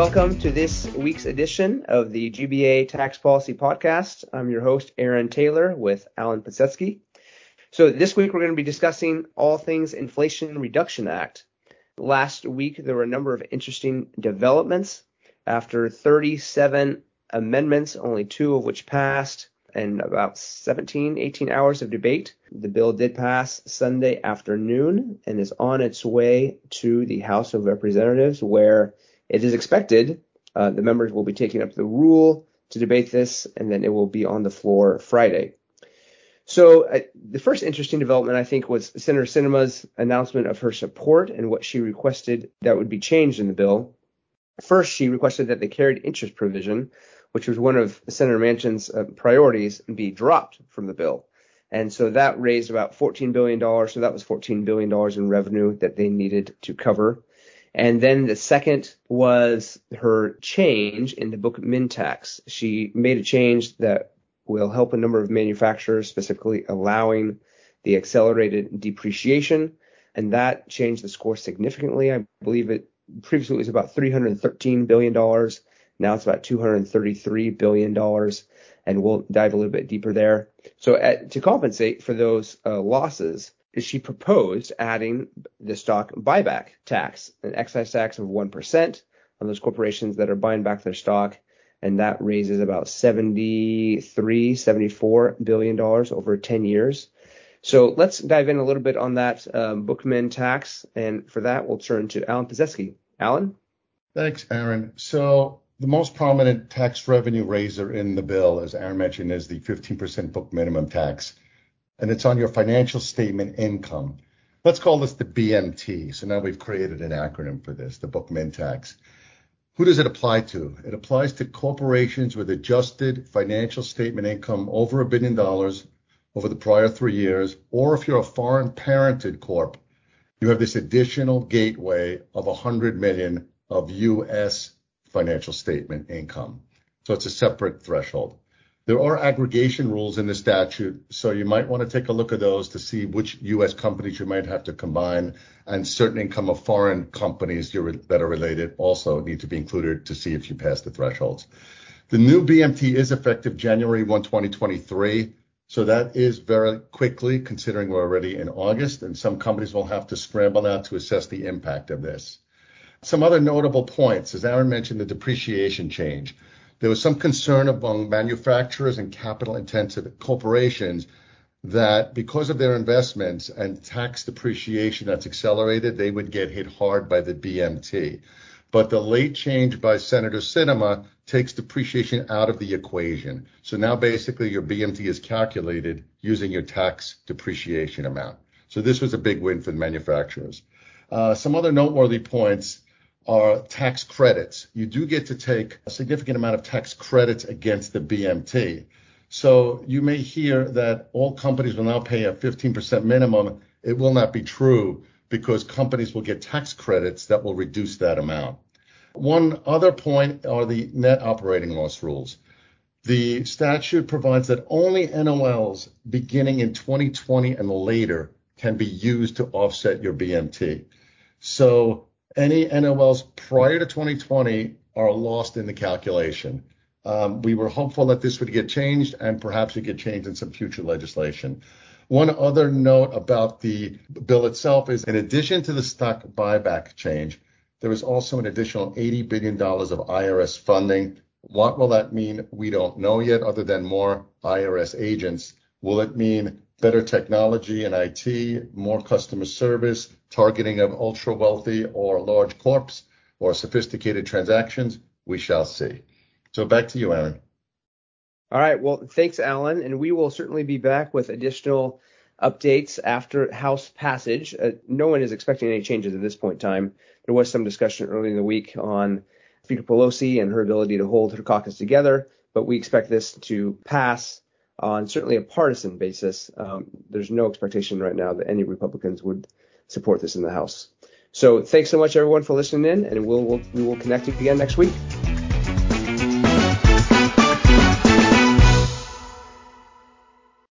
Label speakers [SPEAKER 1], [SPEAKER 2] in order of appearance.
[SPEAKER 1] welcome to this week's edition of the GBA Tax Policy Podcast. I'm your host, Aaron Taylor, with Alan Pasetsky. So this week we're going to be discussing all things Inflation Reduction Act. Last week there were a number of interesting developments. After 37 amendments, only two of which passed, and about 17, 18 hours of debate, the bill did pass Sunday afternoon and is on its way to the House of Representatives, where it is expected uh, the members will be taking up the rule to debate this, and then it will be on the floor Friday. So uh, the first interesting development, I think, was Senator Sinema's announcement of her support and what she requested that would be changed in the bill. First, she requested that the carried interest provision, which was one of Senator Manchin's uh, priorities, be dropped from the bill. And so that raised about $14 billion. So that was $14 billion in revenue that they needed to cover. And then the second was her change in the Bookman tax. She made a change that will help a number of manufacturers, specifically allowing the accelerated depreciation. And that changed the score significantly. I believe it previously was about $313 billion. Now it's about $233 billion. And we'll dive a little bit deeper there. So at, to compensate for those uh, losses, she proposed adding the stock buyback tax, an excise tax of 1% on those corporations that are buying back their stock. And that raises about 73, 74 billion dollars over 10 years. So let's dive in a little bit on that um, Bookman tax. And for that, we'll turn to Alan Pasetsky. Alan?
[SPEAKER 2] Thanks, Aaron. So the most prominent tax revenue raiser in the bill, as Aaron mentioned, is the 15% book minimum tax and it's on your financial statement income. Let's call this the BMT. So now we've created an acronym for this, the Bookman tax. Who does it apply to? It applies to corporations with adjusted financial statement income over a billion dollars over the prior three years, or if you're a foreign parented corp, you have this additional gateway of 100 million of U.S. financial statement income. So it's a separate threshold. There are aggregation rules in the statute, so you might want to take a look at those to see which U.S. companies you might have to combine, and certain income of foreign companies that are related also need to be included to see if you pass the thresholds. The new BMT is effective January 1, 2023, so that is very quickly, considering we're already in August, and some companies will have to scramble now to assess the impact of this. Some other notable points, as Aaron mentioned, the depreciation change there was some concern among manufacturers and capital-intensive corporations that because of their investments and tax depreciation that's accelerated, they would get hit hard by the BMT. But the late change by Senator Sinema takes depreciation out of the equation. So now basically your BMT is calculated using your tax depreciation amount. So this was a big win for the manufacturers. Uh, some other noteworthy points are tax credits. You do get to take a significant amount of tax credits against the BMT. So you may hear that all companies will now pay a 15% minimum. It will not be true because companies will get tax credits that will reduce that amount. One other point are the net operating loss rules. The statute provides that only NOLs beginning in 2020 and later can be used to offset your BMT. So any NOLs prior to 2020 are lost in the calculation. Um, we were hopeful that this would get changed and perhaps it get changed in some future legislation. One other note about the bill itself is in addition to the stock buyback change, there is also an additional $80 billion of IRS funding. What will that mean? We don't know yet, other than more IRS agents. Will it mean better technology and IT, more customer service, targeting of ultra wealthy or large corps or sophisticated transactions, we shall see. So back to you, Aaron.
[SPEAKER 1] All right. Well, thanks, Alan. And we will certainly be back with additional updates after House passage. Uh, no one is expecting any changes at this point in time. There was some discussion earlier in the week on Speaker Pelosi and her ability to hold her caucus together, but we expect this to pass on certainly a partisan basis. Um, there's no expectation right now that any Republicans would support this in the House. So thanks so much everyone for listening in, and we'll, we'll we will connect again next week.